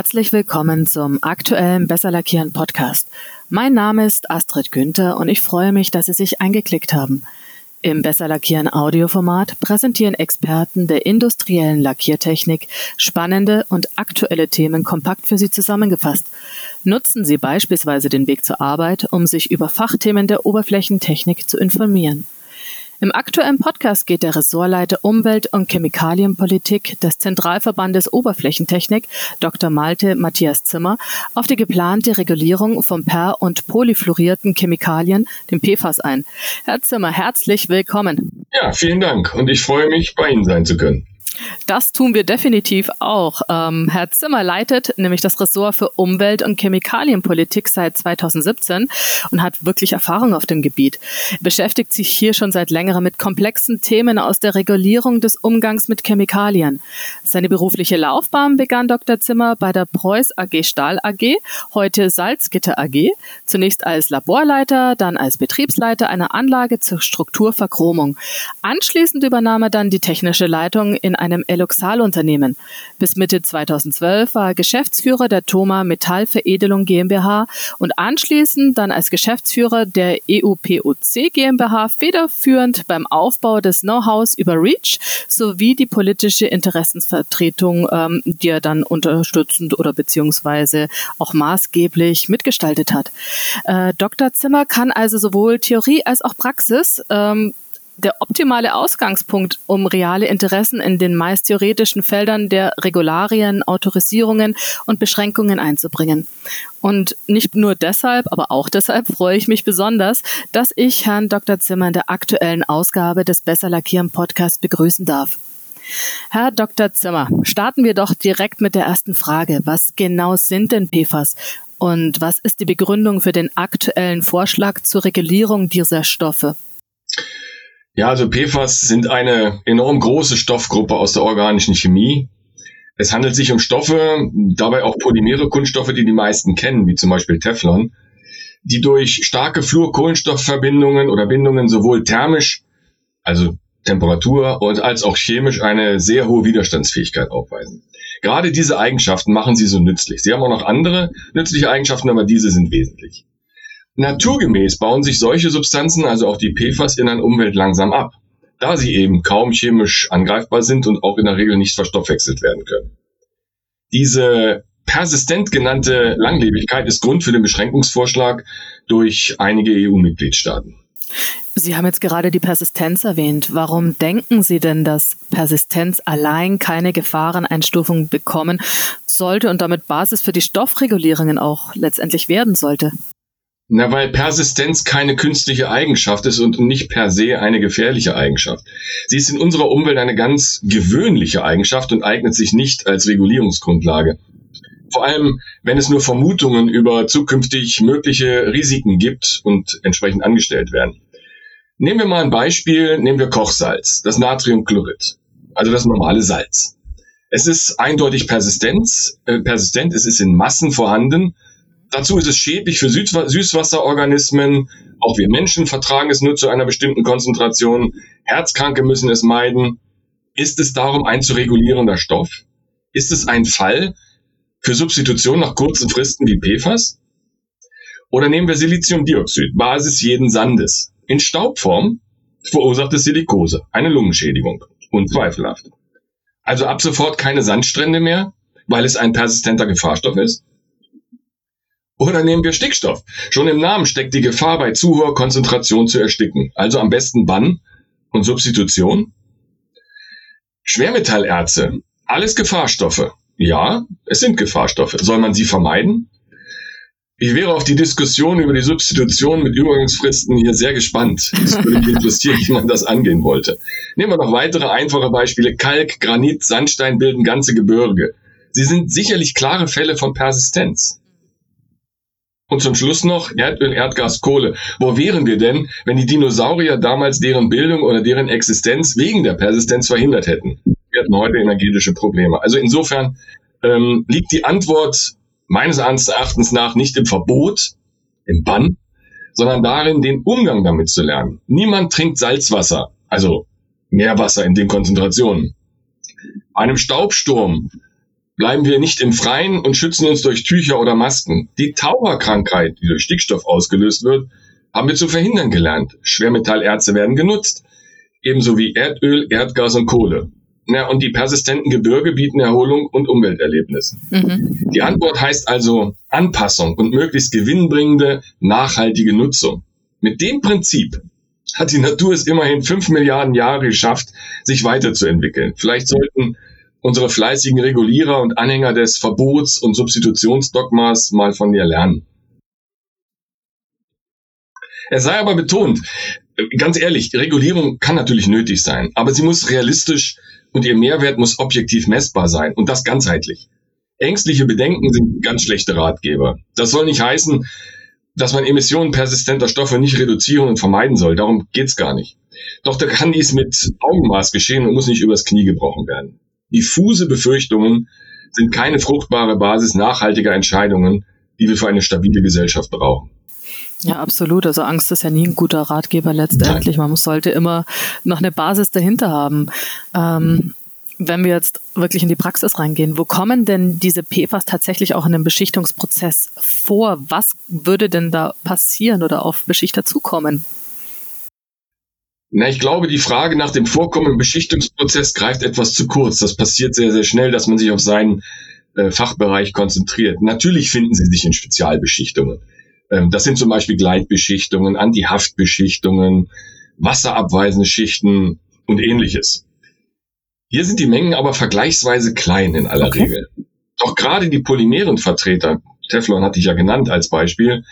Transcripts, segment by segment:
Herzlich willkommen zum aktuellen Besser Lackieren Podcast. Mein Name ist Astrid Günther und ich freue mich, dass Sie sich eingeklickt haben. Im Besser Lackieren Audioformat präsentieren Experten der industriellen Lackiertechnik spannende und aktuelle Themen kompakt für Sie zusammengefasst. Nutzen Sie beispielsweise den Weg zur Arbeit, um sich über Fachthemen der Oberflächentechnik zu informieren. Im aktuellen Podcast geht der Ressortleiter Umwelt- und Chemikalienpolitik des Zentralverbandes Oberflächentechnik, Dr. Malte Matthias Zimmer, auf die geplante Regulierung von per- und polyfluorierten Chemikalien, dem PFAS, ein. Herr Zimmer, herzlich willkommen. Ja, vielen Dank und ich freue mich, bei Ihnen sein zu können. Das tun wir definitiv auch. Ähm, Herr Zimmer leitet nämlich das Ressort für Umwelt- und Chemikalienpolitik seit 2017 und hat wirklich Erfahrung auf dem Gebiet. Beschäftigt sich hier schon seit längerem mit komplexen Themen aus der Regulierung des Umgangs mit Chemikalien. Seine berufliche Laufbahn begann Dr. Zimmer bei der Preuß AG Stahl AG, heute Salzgitter AG, zunächst als Laborleiter, dann als Betriebsleiter einer Anlage zur Strukturverchromung. Anschließend übernahm er dann die technische Leitung in einem Eloxalunternehmen. Bis Mitte 2012 war er Geschäftsführer der Thoma Metallveredelung GmbH und anschließend dann als Geschäftsführer der EUPOC GmbH federführend beim Aufbau des Know-hows über REACH sowie die politische Interessensvertretung, ähm, die er dann unterstützend oder beziehungsweise auch maßgeblich mitgestaltet hat. Äh, Dr. Zimmer kann also sowohl Theorie als auch Praxis ähm, der optimale Ausgangspunkt, um reale Interessen in den meist theoretischen Feldern der Regularien, Autorisierungen und Beschränkungen einzubringen. Und nicht nur deshalb, aber auch deshalb freue ich mich besonders, dass ich Herrn Dr. Zimmer in der aktuellen Ausgabe des Besser Lackieren Podcasts begrüßen darf. Herr Dr. Zimmer, starten wir doch direkt mit der ersten Frage. Was genau sind denn PFAS und was ist die Begründung für den aktuellen Vorschlag zur Regulierung dieser Stoffe? Ja, also PFAS sind eine enorm große Stoffgruppe aus der organischen Chemie. Es handelt sich um Stoffe, dabei auch polymere Kunststoffe, die die meisten kennen, wie zum Beispiel Teflon, die durch starke Fluorkohlenstoffverbindungen oder Bindungen sowohl thermisch, also Temperatur und als auch chemisch eine sehr hohe Widerstandsfähigkeit aufweisen. Gerade diese Eigenschaften machen sie so nützlich. Sie haben auch noch andere nützliche Eigenschaften, aber diese sind wesentlich. Naturgemäß bauen sich solche Substanzen, also auch die PFAS, in einer Umwelt langsam ab, da sie eben kaum chemisch angreifbar sind und auch in der Regel nicht verstoffwechselt werden können. Diese persistent genannte Langlebigkeit ist Grund für den Beschränkungsvorschlag durch einige EU-Mitgliedstaaten. Sie haben jetzt gerade die Persistenz erwähnt. Warum denken Sie denn, dass Persistenz allein keine Gefahreneinstufung bekommen sollte und damit Basis für die Stoffregulierungen auch letztendlich werden sollte? Na, weil Persistenz keine künstliche Eigenschaft ist und nicht per se eine gefährliche Eigenschaft. Sie ist in unserer Umwelt eine ganz gewöhnliche Eigenschaft und eignet sich nicht als Regulierungsgrundlage. Vor allem, wenn es nur Vermutungen über zukünftig mögliche Risiken gibt und entsprechend angestellt werden. Nehmen wir mal ein Beispiel, nehmen wir Kochsalz, das Natriumchlorid, also das normale Salz. Es ist eindeutig Persistenz, äh, persistent, es ist in Massen vorhanden Dazu ist es schädlich für Süßwasserorganismen. Auch wir Menschen vertragen es nur zu einer bestimmten Konzentration. Herzkranke müssen es meiden. Ist es darum ein zu regulierender Stoff? Ist es ein Fall für Substitution nach kurzen Fristen wie PFAS? Oder nehmen wir Siliziumdioxid, Basis jeden Sandes. In Staubform verursacht es Silikose, eine Lungenschädigung. Unzweifelhaft. Also ab sofort keine Sandstrände mehr, weil es ein persistenter Gefahrstoff ist? Oder nehmen wir Stickstoff. Schon im Namen steckt die Gefahr, bei zu hoher Konzentration zu ersticken. Also am besten Bann und Substitution. Schwermetallerze. Alles Gefahrstoffe. Ja, es sind Gefahrstoffe. Soll man sie vermeiden? Ich wäre auf die Diskussion über die Substitution mit Übergangsfristen hier sehr gespannt. Es würde mich interessieren, wie man das angehen wollte. Nehmen wir noch weitere einfache Beispiele. Kalk, Granit, Sandstein bilden ganze Gebirge. Sie sind sicherlich klare Fälle von Persistenz. Und zum Schluss noch Erdöl, Erdgas, Kohle. Wo wären wir denn, wenn die Dinosaurier damals deren Bildung oder deren Existenz wegen der Persistenz verhindert hätten? Wir hätten heute energetische Probleme. Also insofern ähm, liegt die Antwort meines Erachtens nach nicht im Verbot, im Bann, sondern darin, den Umgang damit zu lernen. Niemand trinkt Salzwasser, also Meerwasser in den Konzentrationen. Einem Staubsturm bleiben wir nicht im Freien und schützen uns durch Tücher oder Masken. Die Taucherkrankheit, die durch Stickstoff ausgelöst wird, haben wir zu verhindern gelernt. Schwermetallerze werden genutzt, ebenso wie Erdöl, Erdgas und Kohle. Ja, und die persistenten Gebirge bieten Erholung und Umwelterlebnis. Mhm. Die Antwort heißt also Anpassung und möglichst gewinnbringende, nachhaltige Nutzung. Mit dem Prinzip hat die Natur es immerhin fünf Milliarden Jahre geschafft, sich weiterzuentwickeln. Vielleicht sollten unsere fleißigen Regulierer und Anhänger des Verbots und Substitutionsdogmas mal von ihr lernen. Es sei aber betont, ganz ehrlich, Regulierung kann natürlich nötig sein, aber sie muss realistisch und ihr Mehrwert muss objektiv messbar sein und das ganzheitlich. Ängstliche Bedenken sind ganz schlechte Ratgeber. Das soll nicht heißen, dass man Emissionen persistenter Stoffe nicht reduzieren und vermeiden soll. Darum geht's gar nicht. Doch da kann dies mit Augenmaß geschehen und muss nicht übers Knie gebrochen werden. Diffuse Befürchtungen sind keine fruchtbare Basis nachhaltiger Entscheidungen, die wir für eine stabile Gesellschaft brauchen. Ja, absolut. Also Angst ist ja nie ein guter Ratgeber letztendlich. Man sollte immer noch eine Basis dahinter haben. Ähm, wenn wir jetzt wirklich in die Praxis reingehen, wo kommen denn diese PFAS tatsächlich auch in einem Beschichtungsprozess vor? Was würde denn da passieren oder auf Beschichter zukommen? Na, ich glaube, die Frage nach dem Vorkommen im Beschichtungsprozess greift etwas zu kurz. Das passiert sehr, sehr schnell, dass man sich auf seinen äh, Fachbereich konzentriert. Natürlich finden sie sich in Spezialbeschichtungen. Ähm, das sind zum Beispiel Gleitbeschichtungen, Antihaftbeschichtungen, wasserabweisende Schichten und ähnliches. Hier sind die Mengen aber vergleichsweise klein in aller okay. Regel. Doch gerade die Polymerenvertreter, Teflon hatte ich ja genannt als Beispiel,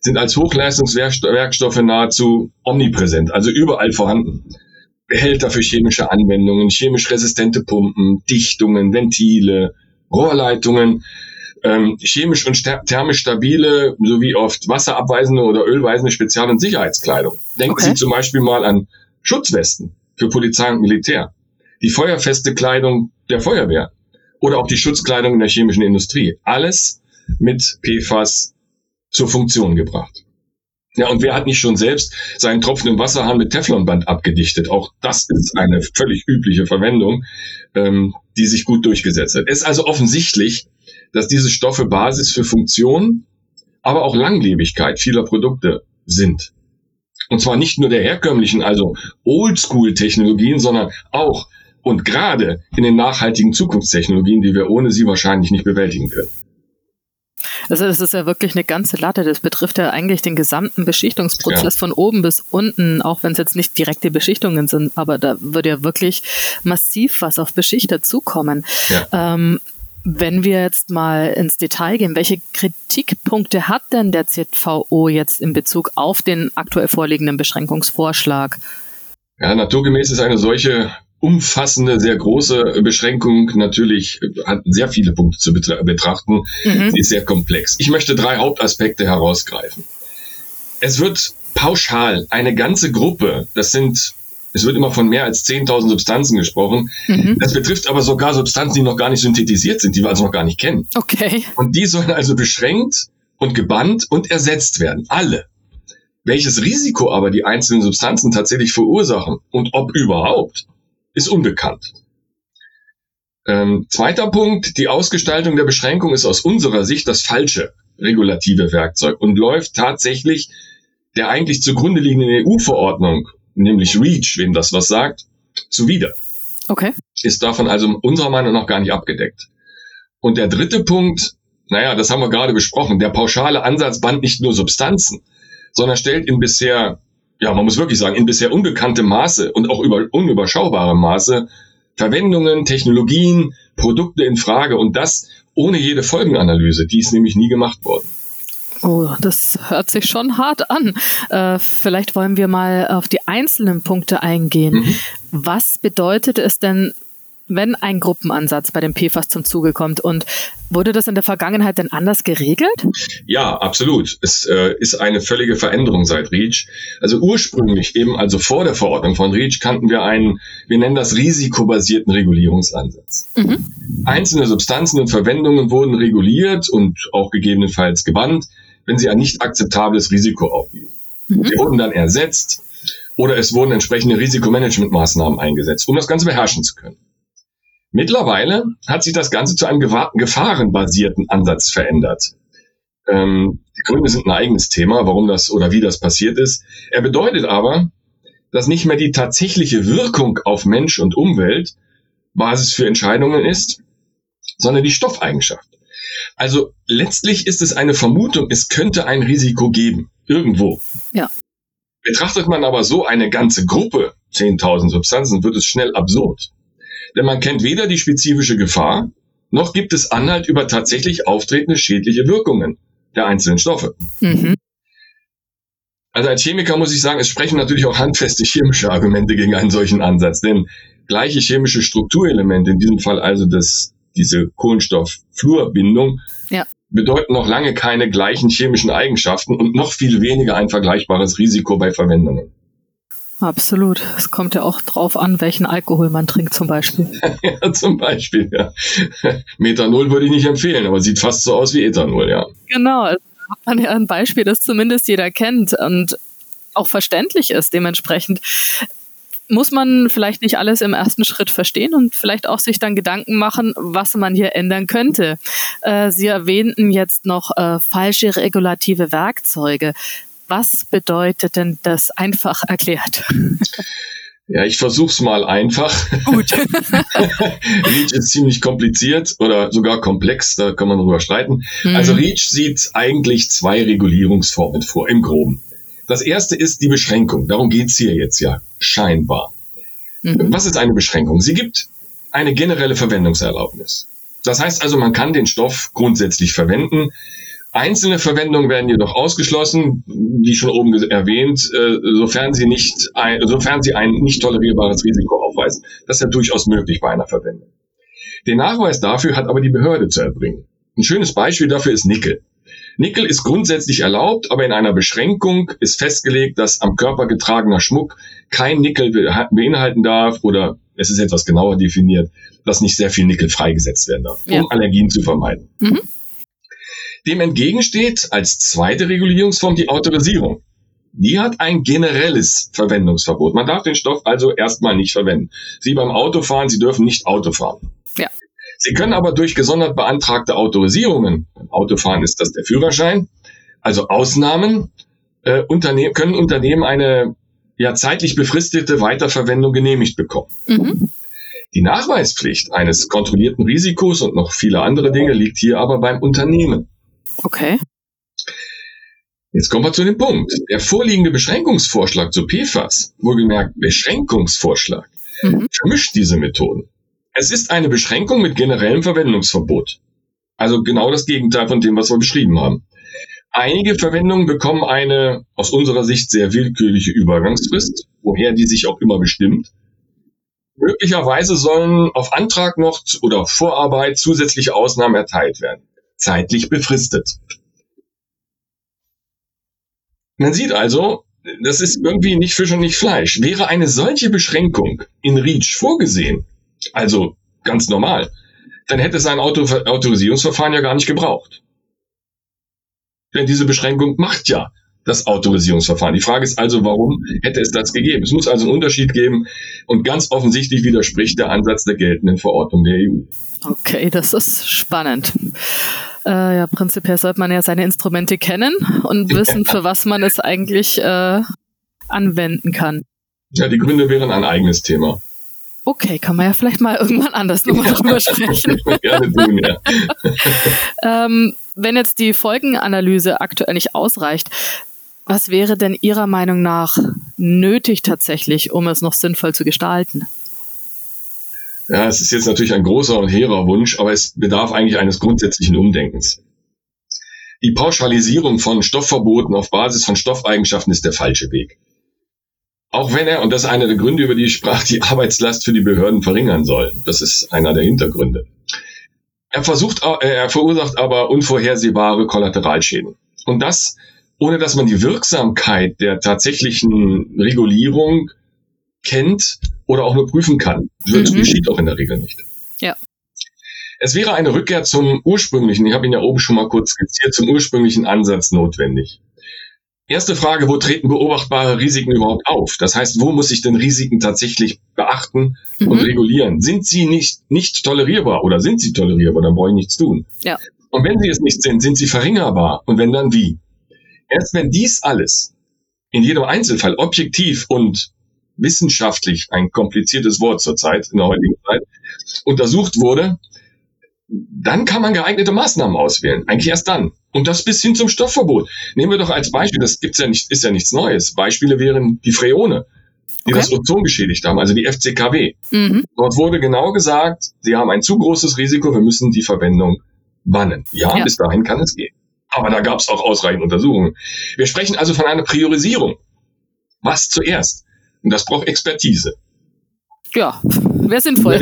sind als Hochleistungswerkstoffe nahezu omnipräsent, also überall vorhanden. Behälter für chemische Anwendungen, chemisch resistente Pumpen, Dichtungen, Ventile, Rohrleitungen, ähm, chemisch und thermisch stabile sowie oft wasserabweisende oder ölweisende Spezial- und Sicherheitskleidung. Denken okay. Sie zum Beispiel mal an Schutzwesten für Polizei und Militär, die feuerfeste Kleidung der Feuerwehr oder auch die Schutzkleidung in der chemischen Industrie. Alles mit PFAS zur Funktion gebracht. Ja, und wer hat nicht schon selbst seinen Tropfen im Wasserhahn mit Teflonband abgedichtet? Auch das ist eine völlig übliche Verwendung, ähm, die sich gut durchgesetzt hat. Es ist also offensichtlich, dass diese Stoffe Basis für Funktion, aber auch Langlebigkeit vieler Produkte sind. Und zwar nicht nur der herkömmlichen, also Oldschool-Technologien, sondern auch und gerade in den nachhaltigen Zukunftstechnologien, die wir ohne sie wahrscheinlich nicht bewältigen können. Also das ist ja wirklich eine ganze Latte. Das betrifft ja eigentlich den gesamten Beschichtungsprozess ja. von oben bis unten, auch wenn es jetzt nicht direkte Beschichtungen sind, aber da würde ja wirklich massiv was auf Beschichter zukommen. Ja. Ähm, wenn wir jetzt mal ins Detail gehen, welche Kritikpunkte hat denn der ZVO jetzt in Bezug auf den aktuell vorliegenden Beschränkungsvorschlag? Ja, naturgemäß ist eine solche umfassende, sehr große Beschränkung natürlich hat sehr viele Punkte zu betrachten. Mhm. Sie ist sehr komplex. Ich möchte drei Hauptaspekte herausgreifen. Es wird pauschal eine ganze Gruppe, das sind, es wird immer von mehr als 10.000 Substanzen gesprochen. Mhm. Das betrifft aber sogar Substanzen, die noch gar nicht synthetisiert sind, die wir also noch gar nicht kennen. Okay. Und die sollen also beschränkt und gebannt und ersetzt werden. Alle. Welches Risiko aber die einzelnen Substanzen tatsächlich verursachen und ob überhaupt, ist unbekannt. Ähm, zweiter Punkt, die Ausgestaltung der Beschränkung ist aus unserer Sicht das falsche regulative Werkzeug und läuft tatsächlich der eigentlich zugrunde liegenden EU-Verordnung, nämlich REACH, wem das was sagt, zuwider. Okay. Ist davon also unserer Meinung nach gar nicht abgedeckt. Und der dritte Punkt, naja, das haben wir gerade besprochen, der pauschale Ansatz band nicht nur Substanzen, sondern stellt in bisher ja, man muss wirklich sagen, in bisher unbekanntem Maße und auch über unüberschaubarem Maße Verwendungen, Technologien, Produkte in Frage und das ohne jede Folgenanalyse. Die ist nämlich nie gemacht worden. Oh, das hört sich schon hart an. Äh, vielleicht wollen wir mal auf die einzelnen Punkte eingehen. Mhm. Was bedeutet es denn wenn ein Gruppenansatz bei den PFAS zum Zuge kommt. Und wurde das in der Vergangenheit denn anders geregelt? Ja, absolut. Es äh, ist eine völlige Veränderung seit REACH. Also ursprünglich eben, also vor der Verordnung von REACH, kannten wir einen, wir nennen das risikobasierten Regulierungsansatz. Mhm. Einzelne Substanzen und Verwendungen wurden reguliert und auch gegebenenfalls gebannt, wenn sie ein nicht akzeptables Risiko aufwiesen. Mhm. Sie wurden dann ersetzt oder es wurden entsprechende Risikomanagementmaßnahmen eingesetzt, um das Ganze beherrschen zu können. Mittlerweile hat sich das Ganze zu einem gefahrenbasierten Ansatz verändert. Ähm, die Gründe sind ein eigenes Thema, warum das oder wie das passiert ist. Er bedeutet aber, dass nicht mehr die tatsächliche Wirkung auf Mensch und Umwelt Basis für Entscheidungen ist, sondern die Stoffeigenschaft. Also letztlich ist es eine Vermutung, es könnte ein Risiko geben, irgendwo. Ja. Betrachtet man aber so eine ganze Gruppe, 10.000 Substanzen, wird es schnell absurd. Denn man kennt weder die spezifische Gefahr, noch gibt es Anhalt über tatsächlich auftretende schädliche Wirkungen der einzelnen Stoffe. Mhm. Also als Chemiker muss ich sagen, es sprechen natürlich auch handfeste chemische Argumente gegen einen solchen Ansatz, denn gleiche chemische Strukturelemente, in diesem Fall also das, diese Kohlenstoff-Fluorbindung, ja. bedeuten noch lange keine gleichen chemischen Eigenschaften und noch viel weniger ein vergleichbares Risiko bei Verwendungen. Absolut. Es kommt ja auch drauf an, welchen Alkohol man trinkt zum Beispiel. ja, zum Beispiel, ja. Methanol würde ich nicht empfehlen, aber sieht fast so aus wie Ethanol, ja. Genau. Also hat man ja ein Beispiel, das zumindest jeder kennt und auch verständlich ist. Dementsprechend muss man vielleicht nicht alles im ersten Schritt verstehen und vielleicht auch sich dann Gedanken machen, was man hier ändern könnte. Äh, Sie erwähnten jetzt noch äh, falsche regulative Werkzeuge. Was bedeutet denn das einfach erklärt? Ja, ich versuch's mal einfach. Gut. REACH ist ziemlich kompliziert oder sogar komplex, da kann man drüber streiten. Mhm. Also REACH sieht eigentlich zwei Regulierungsformen vor, im Groben. Das erste ist die Beschränkung. Darum geht's hier jetzt ja scheinbar. Mhm. Was ist eine Beschränkung? Sie gibt eine generelle Verwendungserlaubnis. Das heißt also, man kann den Stoff grundsätzlich verwenden. Einzelne Verwendungen werden jedoch ausgeschlossen, wie schon oben erwähnt, äh, sofern sie nicht, ein, sofern sie ein nicht tolerierbares Risiko aufweisen. Das ist ja durchaus möglich bei einer Verwendung. Den Nachweis dafür hat aber die Behörde zu erbringen. Ein schönes Beispiel dafür ist Nickel. Nickel ist grundsätzlich erlaubt, aber in einer Beschränkung ist festgelegt, dass am Körper getragener Schmuck kein Nickel beinhalten darf oder es ist etwas genauer definiert, dass nicht sehr viel Nickel freigesetzt werden darf, ja. um Allergien zu vermeiden. Mhm. Dem entgegensteht als zweite Regulierungsform die Autorisierung. Die hat ein generelles Verwendungsverbot. Man darf den Stoff also erstmal nicht verwenden. Sie beim Autofahren, Sie dürfen nicht Auto fahren. Ja. Sie können aber durch gesondert beantragte Autorisierungen, beim Autofahren ist das der Führerschein, also Ausnahmen, äh, Unterne können Unternehmen eine ja zeitlich befristete Weiterverwendung genehmigt bekommen. Mhm. Die Nachweispflicht eines kontrollierten Risikos und noch viele andere Dinge liegt hier aber beim Unternehmen. Okay. Jetzt kommen wir zu dem Punkt. Der vorliegende Beschränkungsvorschlag zu PFAS, wohlgemerkt Beschränkungsvorschlag, mhm. vermischt diese Methoden. Es ist eine Beschränkung mit generellem Verwendungsverbot. Also genau das Gegenteil von dem, was wir beschrieben haben. Einige Verwendungen bekommen eine aus unserer Sicht sehr willkürliche Übergangsfrist, woher die sich auch immer bestimmt. Möglicherweise sollen auf Antrag noch oder Vorarbeit zusätzliche Ausnahmen erteilt werden zeitlich befristet. Man sieht also, das ist irgendwie nicht Fisch und nicht Fleisch. Wäre eine solche Beschränkung in REACH vorgesehen, also ganz normal, dann hätte es ein Auto Autorisierungsverfahren ja gar nicht gebraucht. Denn diese Beschränkung macht ja das Autorisierungsverfahren. Die Frage ist also, warum hätte es das gegeben? Es muss also einen Unterschied geben und ganz offensichtlich widerspricht der Ansatz der geltenden Verordnung der EU. Okay, das ist spannend. Äh, ja, prinzipiell sollte man ja seine Instrumente kennen und wissen, für was man es eigentlich äh, anwenden kann. Ja, die Gründe wären ein eigenes Thema. Okay, kann man ja vielleicht mal irgendwann anders nochmal drüber sprechen. Gerne tun, ja. ähm, wenn jetzt die Folgenanalyse aktuell nicht ausreicht, was wäre denn Ihrer Meinung nach nötig tatsächlich, um es noch sinnvoll zu gestalten? Ja, es ist jetzt natürlich ein großer und hehrer Wunsch, aber es bedarf eigentlich eines grundsätzlichen Umdenkens. Die Pauschalisierung von Stoffverboten auf Basis von Stoffeigenschaften ist der falsche Weg. Auch wenn er, und das ist einer der Gründe, über die ich sprach, die Arbeitslast für die Behörden verringern soll. Das ist einer der Hintergründe. Er versucht, äh, er verursacht aber unvorhersehbare Kollateralschäden. Und das, ohne dass man die Wirksamkeit der tatsächlichen Regulierung kennt oder auch nur prüfen kann. Das mhm. geschieht auch in der Regel nicht. Ja. Es wäre eine Rückkehr zum ursprünglichen, ich habe ihn ja oben schon mal kurz skizziert, zum ursprünglichen Ansatz notwendig. Erste Frage, wo treten beobachtbare Risiken überhaupt auf? Das heißt, wo muss ich denn Risiken tatsächlich beachten und mhm. regulieren? Sind sie nicht, nicht tolerierbar oder sind sie tolerierbar? Dann brauche ich nichts tun. Ja. Und wenn sie es nicht sind, sind sie verringerbar? Und wenn dann wie? Erst wenn dies alles in jedem Einzelfall objektiv und wissenschaftlich, ein kompliziertes Wort zurzeit, in der heutigen Zeit, untersucht wurde, dann kann man geeignete Maßnahmen auswählen. Eigentlich erst dann. Und das bis hin zum Stoffverbot. Nehmen wir doch als Beispiel, das gibt's ja nicht, ist ja nichts Neues. Beispiele wären die Freone, die okay. das Ozon geschädigt haben, also die FCKW. Mhm. Dort wurde genau gesagt, sie haben ein zu großes Risiko, wir müssen die Verwendung bannen. Ja, ja. bis dahin kann es gehen. Aber da gab's auch ausreichend Untersuchungen. Wir sprechen also von einer Priorisierung. Was zuerst? Und das braucht Expertise. Ja, wäre sinnvoll.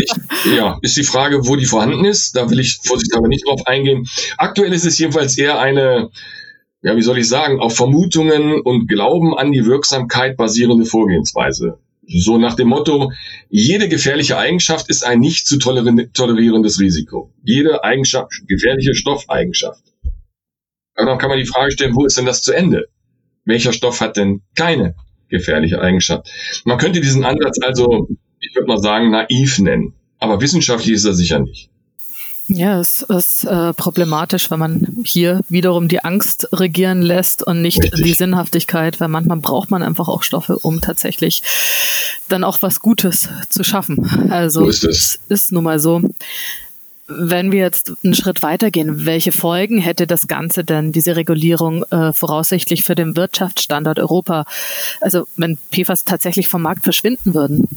Ja, ist die Frage, wo die vorhanden ist. Da will ich vorsichtshalber nicht drauf eingehen. Aktuell ist es jedenfalls eher eine, ja, wie soll ich sagen, auf Vermutungen und Glauben an die Wirksamkeit basierende Vorgehensweise. So nach dem Motto, jede gefährliche Eigenschaft ist ein nicht zu tolerierendes Risiko. Jede Eigenschaft, gefährliche Stoffeigenschaft. Aber dann kann man die Frage stellen, wo ist denn das zu Ende? Welcher Stoff hat denn keine gefährliche Eigenschaft? Man könnte diesen Ansatz also ich würde mal sagen, naiv nennen. Aber wissenschaftlich ist er sicher nicht. Ja, es ist äh, problematisch, wenn man hier wiederum die Angst regieren lässt und nicht Richtig. die Sinnhaftigkeit, weil manchmal braucht man einfach auch Stoffe, um tatsächlich dann auch was Gutes zu schaffen. Also so ist es ist nun mal so. Wenn wir jetzt einen Schritt weitergehen, welche Folgen hätte das Ganze denn, diese Regulierung äh, voraussichtlich für den Wirtschaftsstandort Europa? Also wenn PFAS tatsächlich vom Markt verschwinden würden?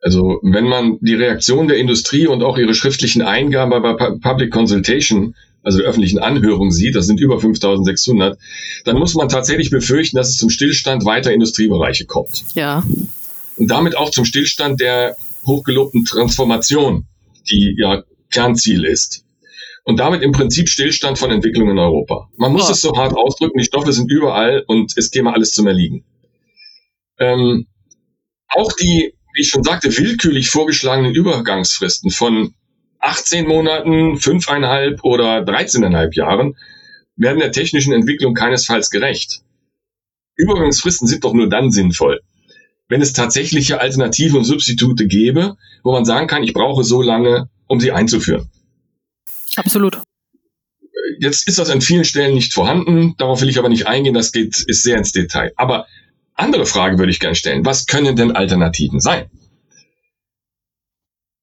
Also wenn man die Reaktion der Industrie und auch ihre schriftlichen Eingaben bei Public Consultation, also der öffentlichen Anhörung sieht, das sind über 5600, dann muss man tatsächlich befürchten, dass es zum Stillstand weiter Industriebereiche kommt. Ja. Und damit auch zum Stillstand der hochgelobten Transformation, die ja Kernziel ist. Und damit im Prinzip Stillstand von Entwicklung in Europa. Man muss oh. es so hart ausdrücken, die Stoffe sind überall und es käme alles zum Erliegen. Ähm, auch die wie ich schon sagte, willkürlich vorgeschlagenen Übergangsfristen von 18 Monaten, 5,5 oder 13,5 Jahren werden der technischen Entwicklung keinesfalls gerecht. Übergangsfristen sind doch nur dann sinnvoll, wenn es tatsächliche Alternativen und Substitute gäbe, wo man sagen kann, ich brauche so lange, um sie einzuführen. Absolut. Jetzt ist das an vielen Stellen nicht vorhanden, darauf will ich aber nicht eingehen, das geht, ist sehr ins Detail. Aber andere Frage würde ich gerne stellen. Was können denn Alternativen sein?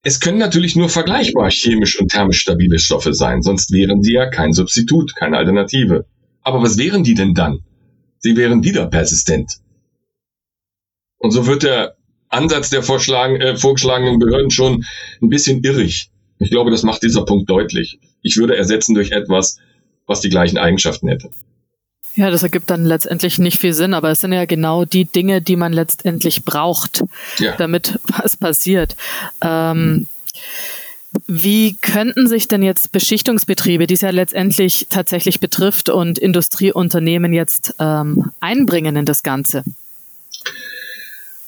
Es können natürlich nur vergleichbar chemisch und thermisch stabile Stoffe sein, sonst wären sie ja kein Substitut, keine Alternative. Aber was wären die denn dann? Sie wären wieder persistent. Und so wird der Ansatz der äh, vorgeschlagenen Behörden schon ein bisschen irrig. Ich glaube, das macht dieser Punkt deutlich. Ich würde ersetzen durch etwas, was die gleichen Eigenschaften hätte. Ja, das ergibt dann letztendlich nicht viel Sinn, aber es sind ja genau die Dinge, die man letztendlich braucht, ja. damit was passiert. Ähm, wie könnten sich denn jetzt Beschichtungsbetriebe, die es ja letztendlich tatsächlich betrifft, und Industrieunternehmen jetzt ähm, einbringen in das Ganze?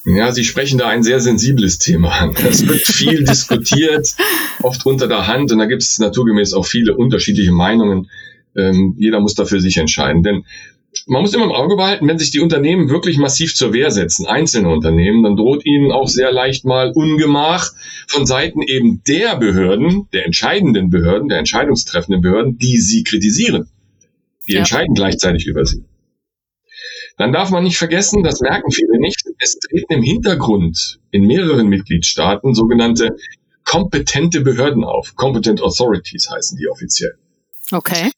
Ja, Sie sprechen da ein sehr sensibles Thema an. Es wird viel diskutiert, oft unter der Hand, und da gibt es naturgemäß auch viele unterschiedliche Meinungen. Ähm, jeder muss da für sich entscheiden. Denn man muss immer im Auge behalten, wenn sich die Unternehmen wirklich massiv zur Wehr setzen, einzelne Unternehmen, dann droht ihnen auch sehr leicht mal Ungemach von Seiten eben der Behörden, der entscheidenden Behörden, der entscheidungstreffenden Behörden, die sie kritisieren. Die ja. entscheiden gleichzeitig über sie. Dann darf man nicht vergessen, das merken viele nicht, es treten im Hintergrund in mehreren Mitgliedstaaten sogenannte kompetente Behörden auf. Competent Authorities heißen die offiziell. Okay.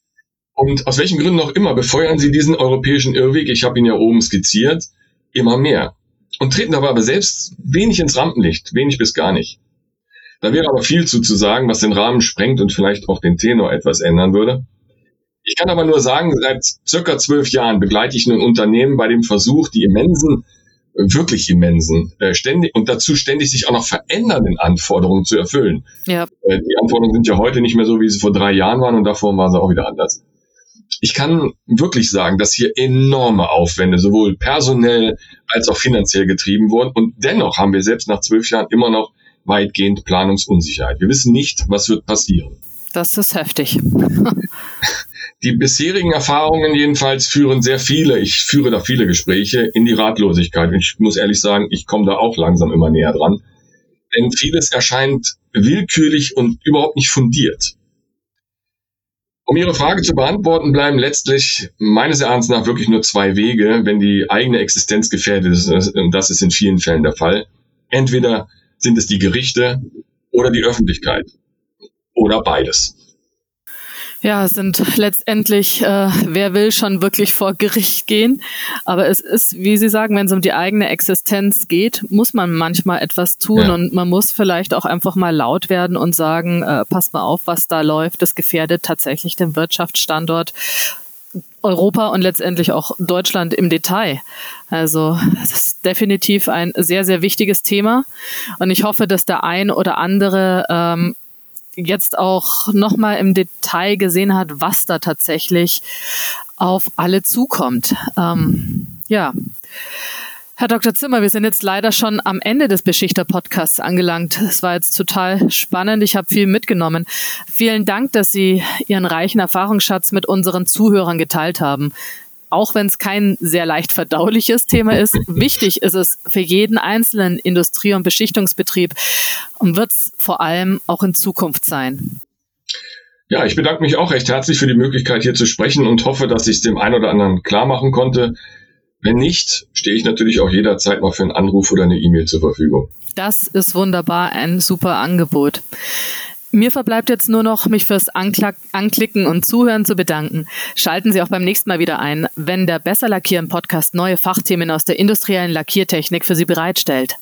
Und aus welchen Gründen auch immer befeuern sie diesen europäischen Irrweg, ich habe ihn ja oben skizziert, immer mehr. Und treten dabei aber selbst wenig ins Rampenlicht, wenig bis gar nicht. Da wäre aber viel zu, zu sagen, was den Rahmen sprengt und vielleicht auch den Tenor etwas ändern würde. Ich kann aber nur sagen, seit circa zwölf Jahren begleite ich ein Unternehmen bei dem Versuch, die immensen, wirklich immensen, äh, ständig und dazu ständig sich auch noch verändernden Anforderungen zu erfüllen. Ja. Äh, die Anforderungen sind ja heute nicht mehr so, wie sie vor drei Jahren waren und davor waren sie auch wieder anders ich kann wirklich sagen, dass hier enorme Aufwände sowohl personell als auch finanziell getrieben wurden. Und dennoch haben wir selbst nach zwölf Jahren immer noch weitgehend Planungsunsicherheit. Wir wissen nicht, was wird passieren. Das ist heftig. Die bisherigen Erfahrungen jedenfalls führen sehr viele, ich führe da viele Gespräche in die Ratlosigkeit. Und ich muss ehrlich sagen, ich komme da auch langsam immer näher dran. Denn vieles erscheint willkürlich und überhaupt nicht fundiert. Um Ihre Frage zu beantworten, bleiben letztlich meines Erachtens nach wirklich nur zwei Wege, wenn die eigene Existenz gefährdet ist. Und das ist in vielen Fällen der Fall. Entweder sind es die Gerichte oder die Öffentlichkeit. Oder beides. Ja, es sind letztendlich, äh, wer will schon wirklich vor Gericht gehen. Aber es ist, wie Sie sagen, wenn es um die eigene Existenz geht, muss man manchmal etwas tun ja. und man muss vielleicht auch einfach mal laut werden und sagen, äh, passt mal auf, was da läuft. Das gefährdet tatsächlich den Wirtschaftsstandort Europa und letztendlich auch Deutschland im Detail. Also das ist definitiv ein sehr, sehr wichtiges Thema. Und ich hoffe, dass der ein oder andere ähm, jetzt auch nochmal im Detail gesehen hat, was da tatsächlich auf alle zukommt. Ähm, ja. Herr Dr. Zimmer, wir sind jetzt leider schon am Ende des Beschichter-Podcasts angelangt. Es war jetzt total spannend. Ich habe viel mitgenommen. Vielen Dank, dass Sie Ihren reichen Erfahrungsschatz mit unseren Zuhörern geteilt haben auch wenn es kein sehr leicht verdauliches Thema ist, wichtig ist es für jeden einzelnen Industrie- und Beschichtungsbetrieb und wird es vor allem auch in Zukunft sein. Ja, ich bedanke mich auch recht herzlich für die Möglichkeit, hier zu sprechen und hoffe, dass ich es dem einen oder anderen klar machen konnte. Wenn nicht, stehe ich natürlich auch jederzeit mal für einen Anruf oder eine E-Mail zur Verfügung. Das ist wunderbar, ein super Angebot. Mir verbleibt jetzt nur noch, mich fürs Anklicken und Zuhören zu bedanken. Schalten Sie auch beim nächsten Mal wieder ein, wenn der Besser Lackieren Podcast neue Fachthemen aus der industriellen Lackiertechnik für Sie bereitstellt.